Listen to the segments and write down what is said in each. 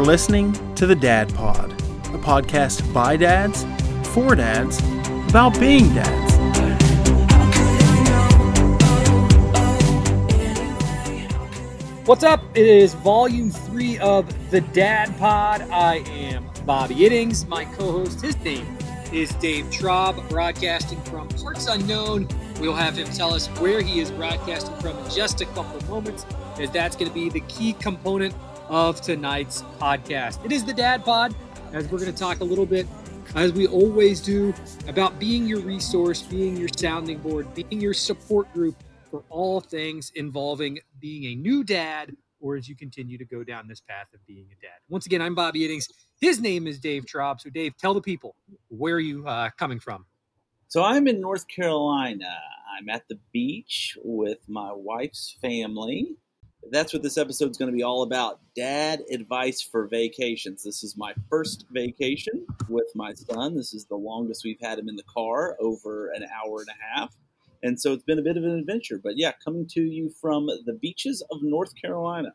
Are listening to the Dad Pod, a podcast by dads, for dads, about being dads. What's up? It is volume three of the Dad Pod. I am Bobby Iddings. My co host, his name is Dave Traub, broadcasting from parts unknown. We'll have him tell us where he is broadcasting from in just a couple of moments, as that's going to be the key component of tonight's podcast. It is the Dad Pod, as we're going to talk a little bit, as we always do, about being your resource, being your sounding board, being your support group for all things involving being a new dad or as you continue to go down this path of being a dad. Once again, I'm Bobby Iddings. His name is Dave Traub. So, Dave, tell the people where are you uh, coming from? So, I'm in North Carolina. I'm at the beach with my wife's family. That's what this episode is going to be all about dad advice for vacations. This is my first vacation with my son. This is the longest we've had him in the car, over an hour and a half. And so it's been a bit of an adventure. But yeah, coming to you from the beaches of North Carolina.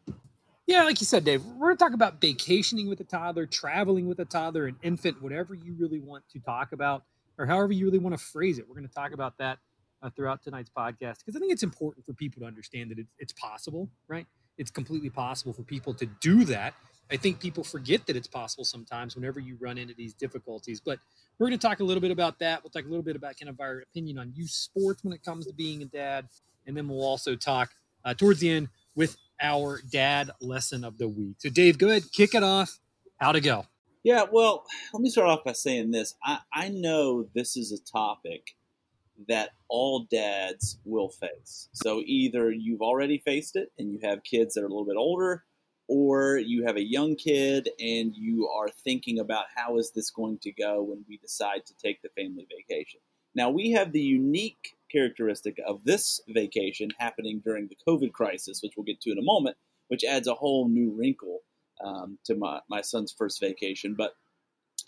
Yeah, like you said, Dave, we're going to talk about vacationing with a toddler, traveling with a toddler, an infant, whatever you really want to talk about, or however you really want to phrase it. We're going to talk about that uh, throughout tonight's podcast because I think it's important for people to understand that it's, it's possible, right? It's completely possible for people to do that. I think people forget that it's possible sometimes whenever you run into these difficulties. But we're going to talk a little bit about that. We'll talk a little bit about kind of our opinion on youth sports when it comes to being a dad. And then we'll also talk uh, towards the end with our dad lesson of the week. So, Dave, go ahead, kick it off. How to go. Yeah, well, let me start off by saying this. I, I know this is a topic that all dads will face. So either you've already faced it and you have kids that are a little bit older, or you have a young kid and you are thinking about how is this going to go when we decide to take the family vacation. Now, we have the unique characteristic of this vacation happening during the COVID crisis, which we'll get to in a moment, which adds a whole new wrinkle um, to my, my son's first vacation. But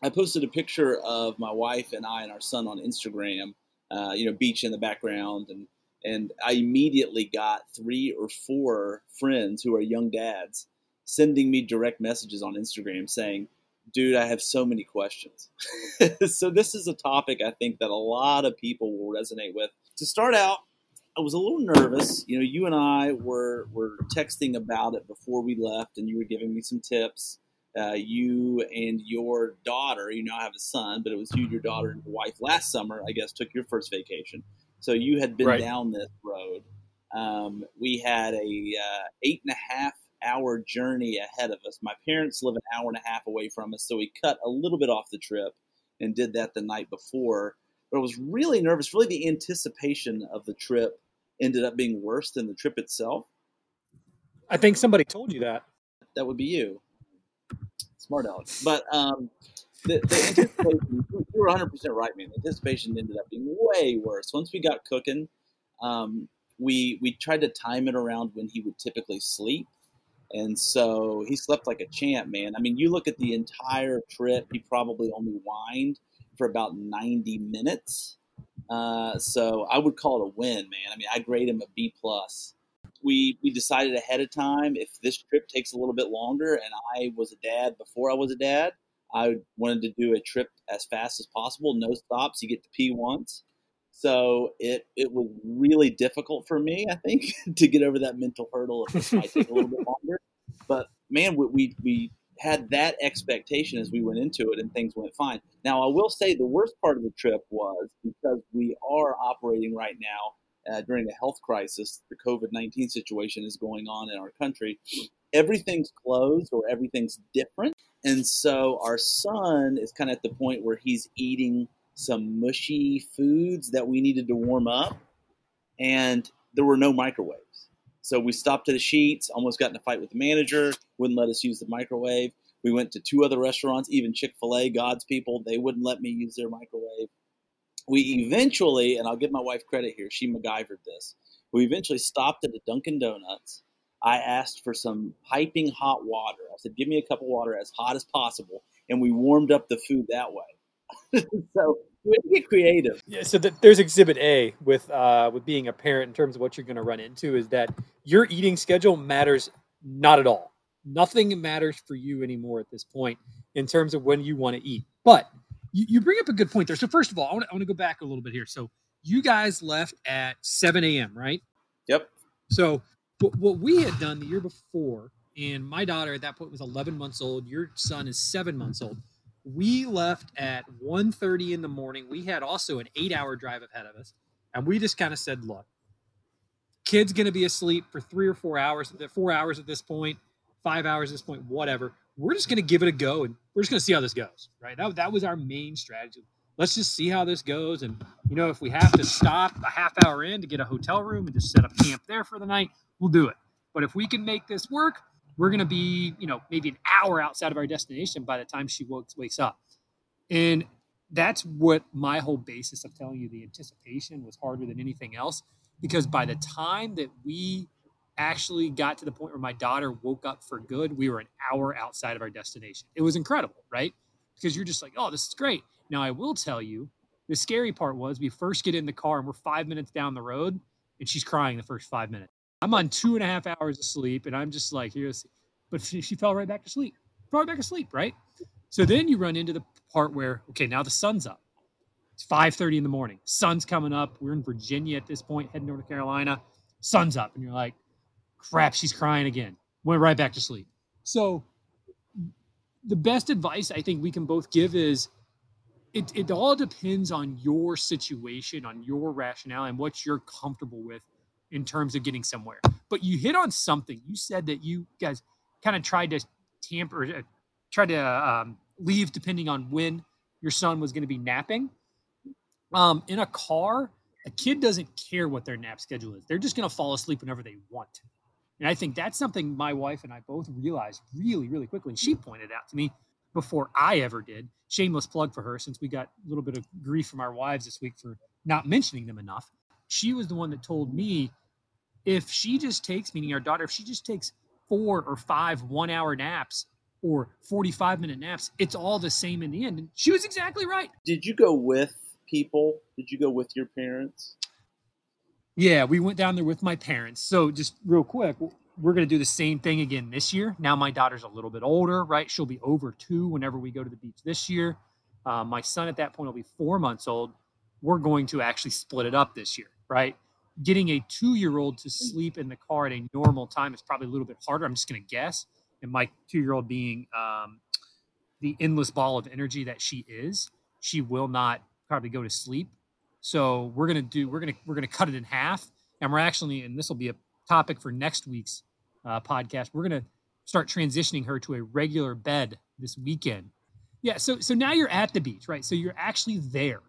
I posted a picture of my wife and I and our son on Instagram, uh, you know, beach in the background. And, and I immediately got three or four friends who are young dads sending me direct messages on Instagram saying, dude, I have so many questions. so this is a topic I think that a lot of people will resonate with. To start out, I was a little nervous. You know, you and I were were texting about it before we left, and you were giving me some tips. Uh, you and your daughter, you now have a son, but it was you, your daughter, and your wife last summer, I guess, took your first vacation. So you had been right. down this road. Um, we had a uh, eight and a half hour journey ahead of us. My parents live an hour and a half away from us, so we cut a little bit off the trip and did that the night before. But I was really nervous. Really, the anticipation of the trip ended up being worse than the trip itself. I think somebody told you that. That would be you. Smart Alex. But um, the, the anticipation, you were 100% right, man. The anticipation ended up being way worse. Once we got cooking, um, we we tried to time it around when he would typically sleep and so he slept like a champ, man. I mean, you look at the entire trip, he probably only whined for about 90 minutes. Uh, so I would call it a win, man. I mean, I grade him a B plus. We we decided ahead of time if this trip takes a little bit longer, and I was a dad before I was a dad, I wanted to do a trip as fast as possible, no stops. You get to pee once. So it it was really difficult for me, I think, to get over that mental hurdle. Of this might take a little bit longer, but man, we we had that expectation as we went into it, and things went fine. Now, I will say the worst part of the trip was because we are operating right now uh, during a health crisis. The COVID nineteen situation is going on in our country. Everything's closed or everything's different, and so our son is kind of at the point where he's eating some mushy foods that we needed to warm up, and there were no microwaves. So we stopped at the Sheetz, almost got in a fight with the manager, wouldn't let us use the microwave. We went to two other restaurants, even Chick fil A, God's people, they wouldn't let me use their microwave. We eventually, and I'll give my wife credit here, she MacGyvered this. We eventually stopped at a Dunkin' Donuts. I asked for some piping hot water. I said, give me a cup of water as hot as possible. And we warmed up the food that way. so we get creative. Yeah. So the, there's Exhibit A with uh, with being a parent in terms of what you're going to run into is that your eating schedule matters not at all. Nothing matters for you anymore at this point in terms of when you want to eat. But you, you bring up a good point there. So first of all, I want to, I want to go back a little bit here. So you guys left at 7 a.m., right? Yep. So what, what we had done the year before, and my daughter at that point was 11 months old. Your son is seven months old. We left at 1.30 in the morning. We had also an eight-hour drive ahead of us, and we just kind of said, "Look, kid's going to be asleep for three or four hours, four hours at this point, five hours at this point, whatever. We're just going to give it a go, and we're just going to see how this goes." Right? That that was our main strategy. Let's just see how this goes, and you know, if we have to stop a half hour in to get a hotel room and just set up camp there for the night, we'll do it. But if we can make this work, we're going to be, you know, maybe an hour outside of our destination by the time she wakes, wakes up. And that's what my whole basis of telling you the anticipation was harder than anything else. Because by the time that we actually got to the point where my daughter woke up for good, we were an hour outside of our destination. It was incredible, right? Because you're just like, oh, this is great. Now, I will tell you, the scary part was we first get in the car and we're five minutes down the road and she's crying the first five minutes. I'm on two and a half hours of sleep, and I'm just like, here's, but she, she fell right back to sleep, fell right back to sleep, right? So then you run into the part where, okay, now the sun's up. It's 5:30 in the morning. Sun's coming up. We're in Virginia at this point, heading North Carolina. Sun's up, and you're like, crap, she's crying again. Went right back to sleep. So the best advice I think we can both give is it, it all depends on your situation, on your rationale, and what you're comfortable with in terms of getting somewhere. But you hit on something. You said that you guys kind of tried to tamper, uh, tried to um, leave depending on when your son was going to be napping. Um, in a car, a kid doesn't care what their nap schedule is. They're just going to fall asleep whenever they want. And I think that's something my wife and I both realized really, really quickly. And she pointed out to me before I ever did. Shameless plug for her since we got a little bit of grief from our wives this week for not mentioning them enough she was the one that told me if she just takes, meaning our daughter, if she just takes four or five one hour naps or 45 minute naps, it's all the same in the end. And she was exactly right. Did you go with people? Did you go with your parents? Yeah, we went down there with my parents. So just real quick, we're going to do the same thing again this year. Now my daughter's a little bit older, right? She'll be over two whenever we go to the beach this year. Uh, my son at that point will be four months old. We're going to actually split it up this year right? Getting a two year old to sleep in the car at a normal time is probably a little bit harder. I'm just going to guess. And my two year old being um, the endless ball of energy that she is, she will not probably go to sleep. So we're gonna do we're gonna we're gonna cut it in half, and we're actually and this will be a topic for next week's uh, podcast. We're gonna start transitioning her to a regular bed this weekend. Yeah. So so now you're at the beach, right? So you're actually there.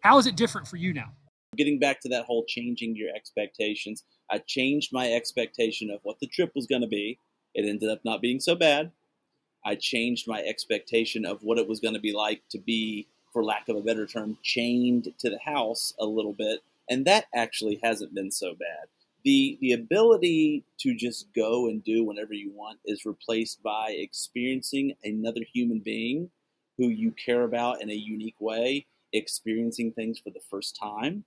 How is it different for you now? getting back to that whole changing your expectations, I changed my expectation of what the trip was going to be. It ended up not being so bad. I changed my expectation of what it was going to be like to be, for lack of a better term, chained to the house a little bit. And that actually hasn't been so bad. The, the ability to just go and do whenever you want is replaced by experiencing another human being who you care about in a unique way, experiencing things for the first time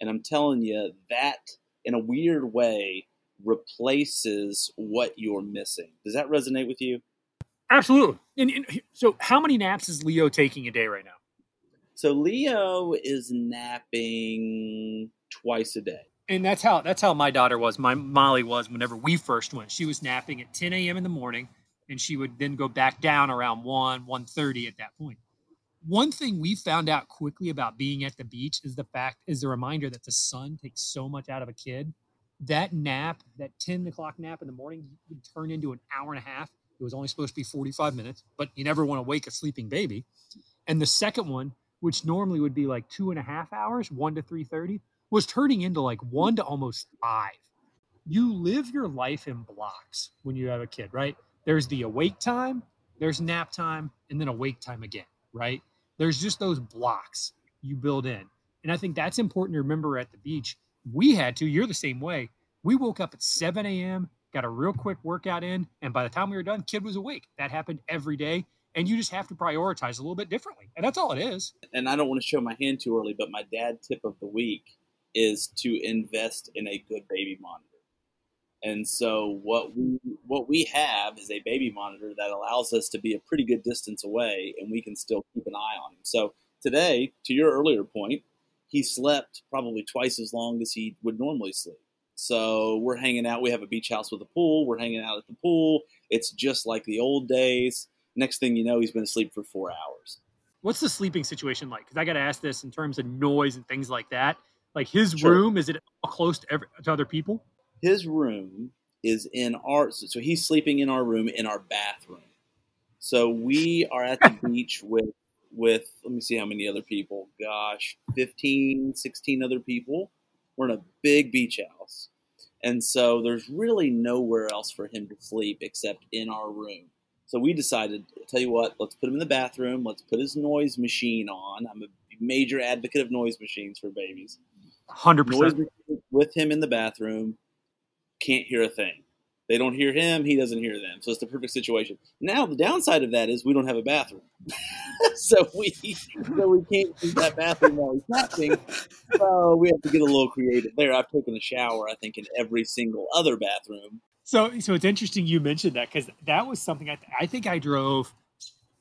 and I'm telling you, that in a weird way replaces what you're missing. Does that resonate with you? Absolutely. And, and, so, how many naps is Leo taking a day right now? So Leo is napping twice a day. And that's how that's how my daughter was. My Molly was whenever we first went. She was napping at 10 a.m. in the morning, and she would then go back down around 1, 1.30 at that point one thing we found out quickly about being at the beach is the fact is the reminder that the sun takes so much out of a kid that nap that 10 o'clock nap in the morning would turn into an hour and a half it was only supposed to be 45 minutes but you never want to wake a sleeping baby and the second one which normally would be like two and a half hours 1 to 3.30 was turning into like 1 to almost 5 you live your life in blocks when you have a kid right there's the awake time there's nap time and then awake time again right there's just those blocks you build in. And I think that's important to remember at the beach. We had to, you're the same way. We woke up at 7 a.m., got a real quick workout in, and by the time we were done, kid was awake. That happened every day. And you just have to prioritize a little bit differently. And that's all it is. And I don't want to show my hand too early, but my dad tip of the week is to invest in a good baby monitor. And so what we what we have is a baby monitor that allows us to be a pretty good distance away, and we can still keep an eye on him. So today, to your earlier point, he slept probably twice as long as he would normally sleep. So we're hanging out. We have a beach house with a pool. We're hanging out at the pool. It's just like the old days. Next thing you know, he's been asleep for four hours. What's the sleeping situation like? Because I got to ask this in terms of noise and things like that. Like his sure. room, is it close to, every, to other people? His room is in our, so he's sleeping in our room in our bathroom. So we are at the beach with, with, let me see how many other people. Gosh, 15, 16 other people. We're in a big beach house. And so there's really nowhere else for him to sleep except in our room. So we decided, tell you what, let's put him in the bathroom. Let's put his noise machine on. I'm a major advocate of noise machines for babies. Hundred percent with him in the bathroom. Can't hear a thing. They don't hear him. He doesn't hear them. So it's the perfect situation. Now the downside of that is we don't have a bathroom, so we so we can't use that bathroom while he's napping. So we have to get a little creative there. I've taken a shower, I think, in every single other bathroom. So so it's interesting you mentioned that because that was something I th- I think I drove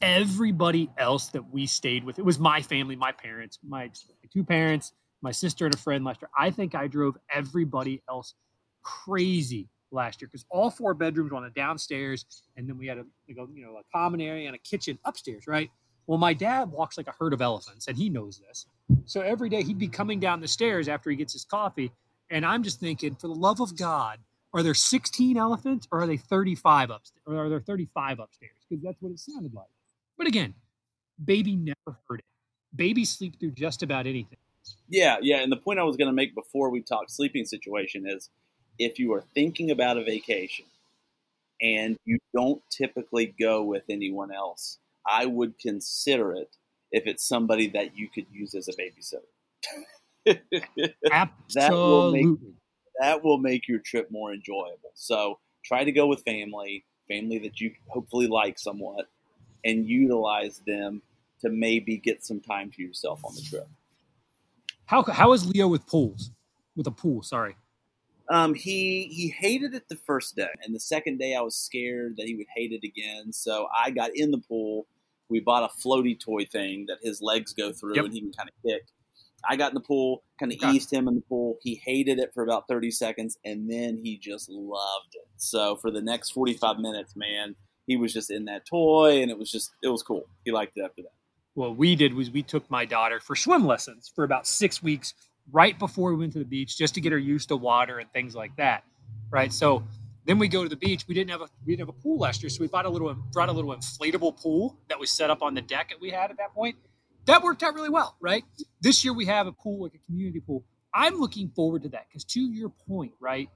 everybody else that we stayed with. It was my family, my parents, my, my two parents, my sister and a friend last year. I think I drove everybody else crazy last year because all four bedrooms were on the downstairs, and then we had a you know a common area and a kitchen upstairs, right? Well, my dad walks like a herd of elephants, and he knows this. So every day he'd be coming down the stairs after he gets his coffee, and I'm just thinking, for the love of God, are there 16 elephants or are they 35 upstairs? Or are there 35 upstairs? Because that's what it sounded like. But again, baby never heard it. Babies sleep through just about anything. Yeah, yeah. And the point I was going to make before we talk sleeping situation is if you are thinking about a vacation and you don't typically go with anyone else, I would consider it if it's somebody that you could use as a babysitter. Absolutely. that, will make, that will make your trip more enjoyable. So try to go with family, family that you hopefully like somewhat, and utilize them to maybe get some time to yourself on the trip. How how is Leo with pools? With a pool, sorry. Um, he he hated it the first day, and the second day I was scared that he would hate it again. So I got in the pool. We bought a floaty toy thing that his legs go through yep. and he can kind of kick. I got in the pool, kind of okay. eased him in the pool. He hated it for about 30 seconds, and then he just loved it. So for the next 45 minutes, man, he was just in that toy, and it was just it was cool. He liked it after that. What we did was we took my daughter for swim lessons for about six weeks right before we went to the beach just to get her used to water and things like that. Right. So then we go to the beach. We didn't have a we didn't have a pool last year, so we bought a little brought a little inflatable pool that was set up on the deck that we had at that point. That worked out really well, right? This year we have a pool like a community pool. I'm looking forward to that because to your point, right?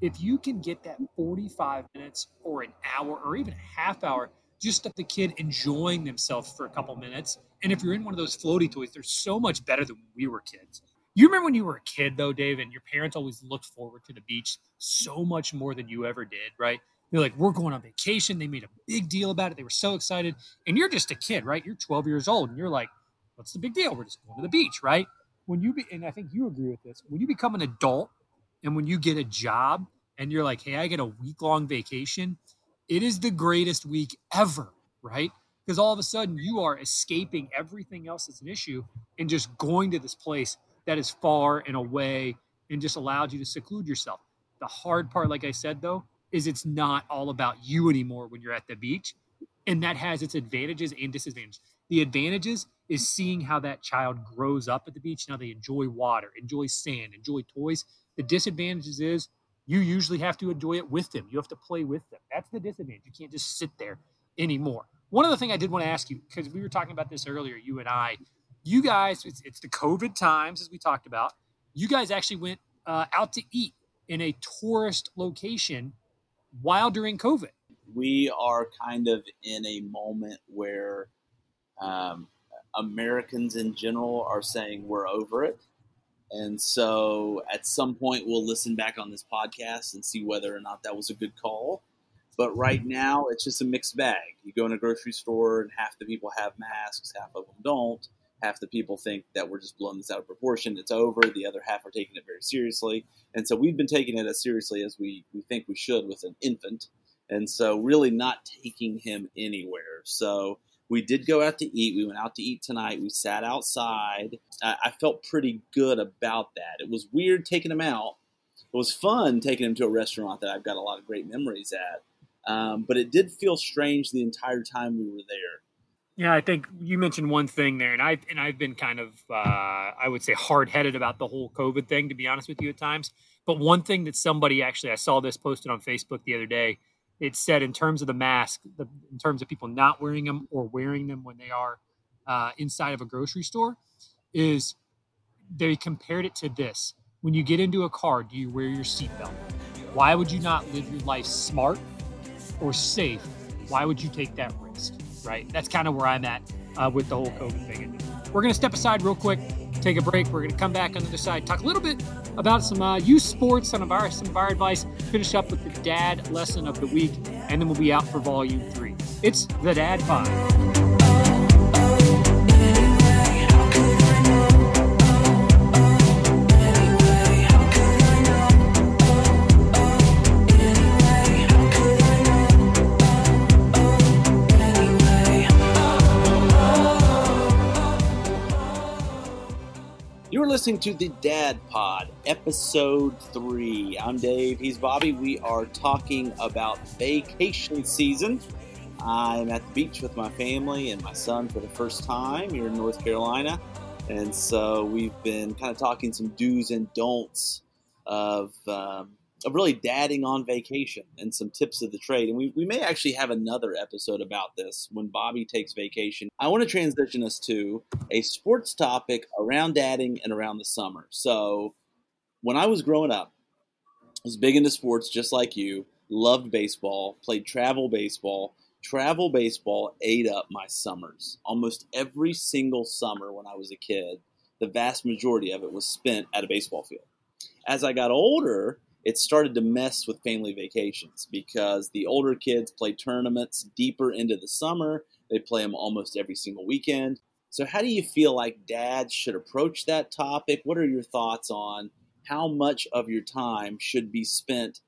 If you can get that 45 minutes or an hour or even a half hour just of the kid enjoying themselves for a couple minutes. And if you're in one of those floaty toys, they're so much better than when we were kids. You remember when you were a kid, though, Dave, and your parents always looked forward to the beach so much more than you ever did, right? They're like, we're going on vacation. They made a big deal about it. They were so excited. And you're just a kid, right? You're 12 years old, and you're like, what's the big deal? We're just going to the beach, right? When you be, and I think you agree with this, when you become an adult and when you get a job and you're like, hey, I get a week long vacation, it is the greatest week ever, right? Because all of a sudden you are escaping everything else that's an issue and just going to this place that is far and away and just allows you to seclude yourself. The hard part, like I said, though, is it's not all about you anymore when you're at the beach. And that has its advantages and disadvantages. The advantages is seeing how that child grows up at the beach. Now they enjoy water, enjoy sand, enjoy toys. The disadvantages is you usually have to enjoy it with them. You have to play with them. That's the disadvantage. You can't just sit there anymore. One other thing I did want to ask you, because we were talking about this earlier, you and I, you guys, it's, it's the COVID times, as we talked about. You guys actually went uh, out to eat in a tourist location while during COVID. We are kind of in a moment where um, Americans in general are saying we're over it. And so at some point, we'll listen back on this podcast and see whether or not that was a good call. But right now, it's just a mixed bag. You go in a grocery store, and half the people have masks, half of them don't. Half the people think that we're just blowing this out of proportion. It's over. The other half are taking it very seriously. And so we've been taking it as seriously as we, we think we should with an infant. And so really not taking him anywhere. So we did go out to eat. We went out to eat tonight. We sat outside. I, I felt pretty good about that. It was weird taking him out. It was fun taking him to a restaurant that I've got a lot of great memories at. Um, but it did feel strange the entire time we were there yeah, I think you mentioned one thing there, and I've and I've been kind of uh, I would say hard headed about the whole COVID thing, to be honest with you, at times. But one thing that somebody actually I saw this posted on Facebook the other day. It said in terms of the mask, the, in terms of people not wearing them or wearing them when they are uh, inside of a grocery store, is they compared it to this: when you get into a car, do you wear your seatbelt? Why would you not live your life smart or safe? Why would you take that risk? Right? That's kind of where I'm at uh, with the whole COVID thing. We're going to step aside real quick, take a break. We're going to come back on the other side, talk a little bit about some uh, youth sports, some of our some of our advice, finish up with the dad lesson of the week, and then we'll be out for volume three. It's the Dad Pod. listening to the Dad Pod, episode three. I'm Dave. He's Bobby. We are talking about vacation season. I'm at the beach with my family and my son for the first time here in North Carolina. And so we've been kind of talking some do's and don'ts of um, of really dadding on vacation and some tips of the trade. And we, we may actually have another episode about this when Bobby takes vacation. I want to transition us to a sports topic around dadding and around the summer. So when I was growing up, I was big into sports just like you, loved baseball, played travel baseball. Travel baseball ate up my summers. Almost every single summer when I was a kid, the vast majority of it was spent at a baseball field. As I got older, it started to mess with family vacations because the older kids play tournaments deeper into the summer. They play them almost every single weekend. So, how do you feel like dads should approach that topic? What are your thoughts on how much of your time should be spent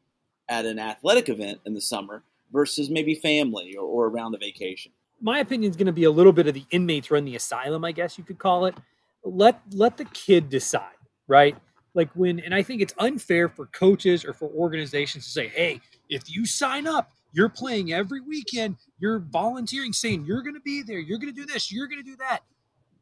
at an athletic event in the summer versus maybe family or, or around the vacation? My opinion is going to be a little bit of the inmates run the asylum, I guess you could call it. Let let the kid decide, right? Like when and i think it's unfair for coaches or for organizations to say hey if you sign up you're playing every weekend you're volunteering saying you're going to be there you're going to do this you're going to do that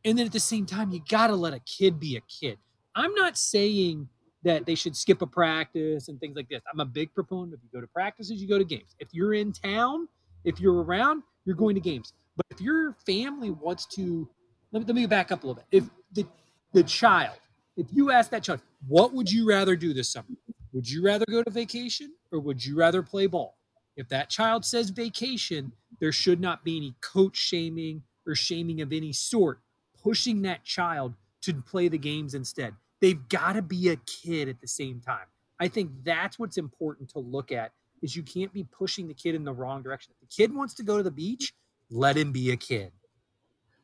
and then at the same time you got to let a kid be a kid. I'm not saying that they should skip a practice and things like this. I'm a big proponent if you go to practices you go to games. If you're in town if you're around you're going to games. But if your family wants to let me, let me back up a little bit. If the the child if you ask that child, what would you rather do this summer? Would you rather go to vacation or would you rather play ball? If that child says vacation, there should not be any coach shaming or shaming of any sort, pushing that child to play the games instead. They've got to be a kid at the same time. I think that's what's important to look at is you can't be pushing the kid in the wrong direction. If the kid wants to go to the beach, let him be a kid.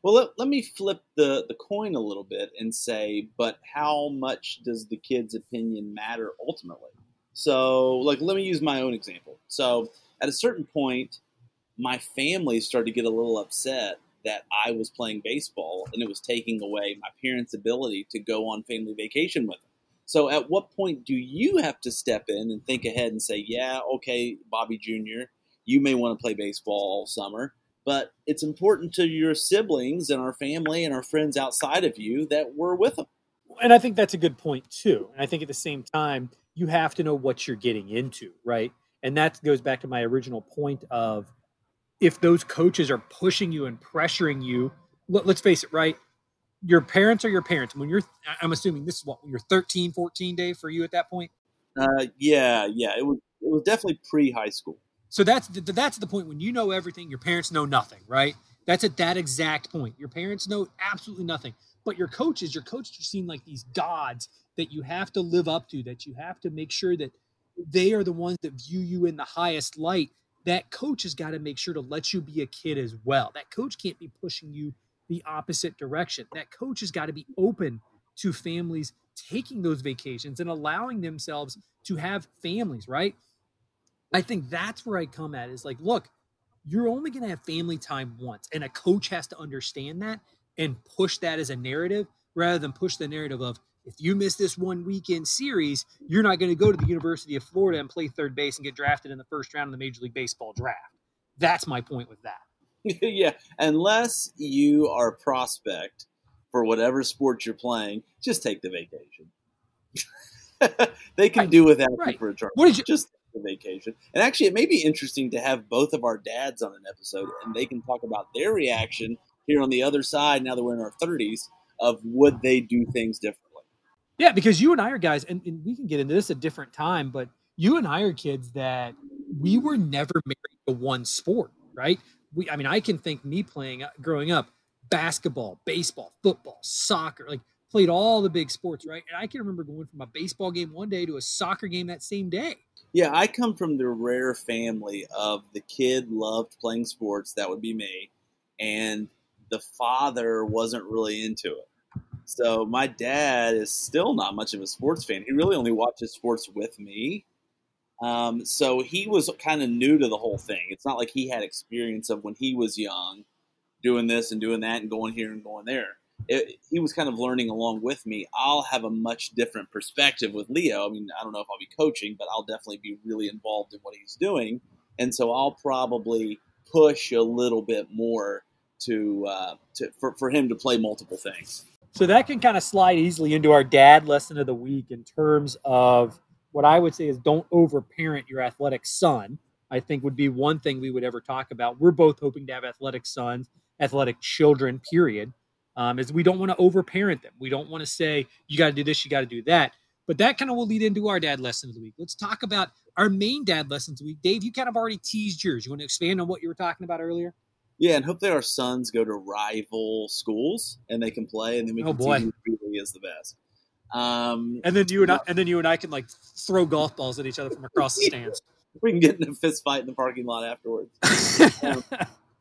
Well, let, let me flip the, the coin a little bit and say, but how much does the kid's opinion matter ultimately? So, like, let me use my own example. So, at a certain point, my family started to get a little upset that I was playing baseball and it was taking away my parents' ability to go on family vacation with them. So, at what point do you have to step in and think ahead and say, yeah, okay, Bobby Jr., you may want to play baseball all summer, but it's important to your siblings and our family and our friends outside of you that we're with them. And I think that's a good point too. And I think at the same time, you have to know what you're getting into, right? And that goes back to my original point of if those coaches are pushing you and pressuring you, let's face it, right? Your parents are your parents. When you're, I'm assuming this is what, you're 13, 14 day for you at that point? Uh, yeah, yeah. It was, it was definitely pre high school. So that's the, that's the point when you know everything, your parents know nothing, right? That's at that exact point. Your parents know absolutely nothing, but your coaches, your coaches seem like these gods that you have to live up to, that you have to make sure that they are the ones that view you in the highest light. That coach has got to make sure to let you be a kid as well. That coach can't be pushing you the opposite direction. That coach has got to be open to families taking those vacations and allowing themselves to have families, right? I think that's where I come at is like, look, you're only going to have family time once. And a coach has to understand that and push that as a narrative rather than push the narrative of, if you miss this one weekend series, you're not going to go to the University of Florida and play third base and get drafted in the first round of the Major League Baseball draft. That's my point with that. yeah, unless you are a prospect for whatever sport you're playing, just take the vacation. they can right. do without right. you for a term. What did you just the vacation? And actually, it may be interesting to have both of our dads on an episode, and they can talk about their reaction here on the other side. Now that we're in our thirties, of would they do things differently? Yeah, because you and I are guys, and, and we can get into this a different time, but you and I are kids that we were never married to one sport, right? We, I mean, I can think me playing uh, growing up basketball, baseball, football, soccer, like played all the big sports, right? And I can remember going from a baseball game one day to a soccer game that same day. Yeah, I come from the rare family of the kid loved playing sports, that would be me, and the father wasn't really into it. So my dad is still not much of a sports fan. He really only watches sports with me. Um, so he was kind of new to the whole thing. It's not like he had experience of when he was young doing this and doing that and going here and going there. It, he was kind of learning along with me. I'll have a much different perspective with Leo. I mean, I don't know if I'll be coaching, but I'll definitely be really involved in what he's doing. And so I'll probably push a little bit more to, uh, to for, for him to play multiple things. So that can kind of slide easily into our dad lesson of the week in terms of what I would say is don't overparent your athletic son. I think would be one thing we would ever talk about. We're both hoping to have athletic sons, athletic children, period. Um, is we don't want to overparent them. We don't want to say, you got to do this, you got to do that. But that kind of will lead into our dad lesson of the week. Let's talk about our main dad lessons of the week. Dave, you kind of already teased yours. You want to expand on what you were talking about earlier? Yeah, and hopefully our sons go to rival schools and they can play, and then we oh, can boy. see who really is the best. Um, and then you and I, and then you and I can like throw golf balls at each other from across the stands. we can get in a fist fight in the parking lot afterwards. um,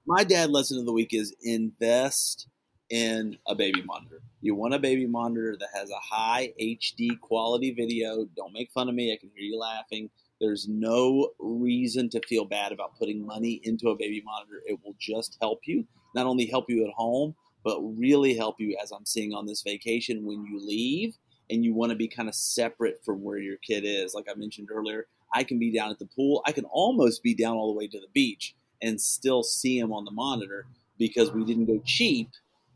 my dad lesson of the week is invest in a baby monitor. You want a baby monitor that has a high HD quality video. Don't make fun of me. I can hear you laughing. There's no reason to feel bad about putting money into a baby monitor. It will just help you, not only help you at home, but really help you, as I'm seeing on this vacation, when you leave and you want to be kind of separate from where your kid is. Like I mentioned earlier, I can be down at the pool. I can almost be down all the way to the beach and still see him on the monitor because we didn't go cheap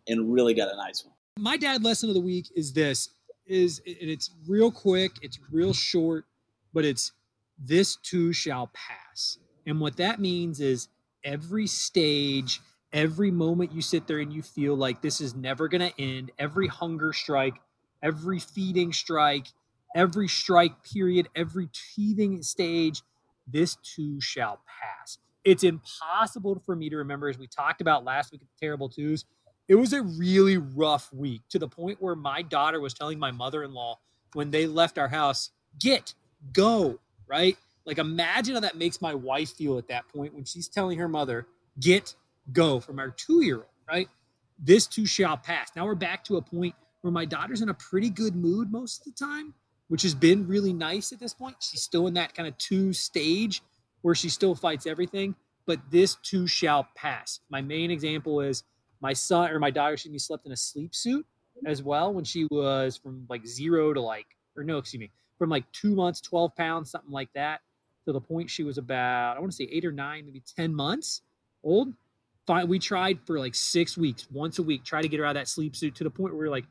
and really got a nice one. My dad lesson of the week is this is and it's real quick, it's real short, but it's this too shall pass. And what that means is every stage, every moment you sit there and you feel like this is never going to end, every hunger strike, every feeding strike, every strike period, every teething stage, this too shall pass. It's impossible for me to remember, as we talked about last week at the Terrible Twos, it was a really rough week to the point where my daughter was telling my mother in law when they left our house, get, go, right? Like imagine how that makes my wife feel at that point when she's telling her mother, get, go from our two year old, right? This too shall pass. Now we're back to a point where my daughter's in a pretty good mood most of the time, which has been really nice at this point. She's still in that kind of two stage where she still fights everything, but this too shall pass. My main example is my son or my daughter, excuse me, slept in a sleep suit as well when she was from like zero to like, or no, excuse me, from like two months, 12 pounds, something like that, to the point she was about, I want to say eight or nine, maybe 10 months old. Fine. We tried for like six weeks, once a week, try to get her out of that sleep suit to the point where we are like,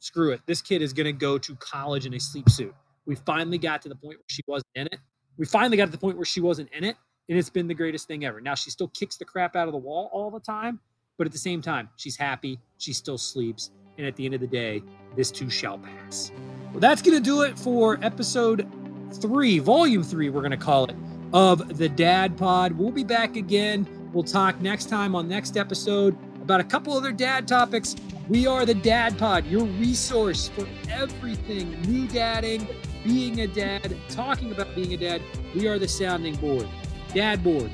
screw it. This kid is going to go to college in a sleep suit. We finally got to the point where she wasn't in it. We finally got to the point where she wasn't in it. And it's been the greatest thing ever. Now she still kicks the crap out of the wall all the time, but at the same time, she's happy. She still sleeps. And at the end of the day, this too shall pass. Well, that's going to do it for episode three, volume three, we're going to call it, of the Dad Pod. We'll be back again. We'll talk next time on next episode about a couple other dad topics. We are the Dad Pod, your resource for everything new dadding, being a dad, talking about being a dad. We are the sounding board. Dad board.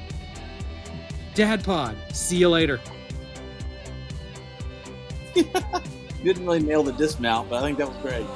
Dad Pod. See you later. Didn't really nail the dismount, but I think that was great.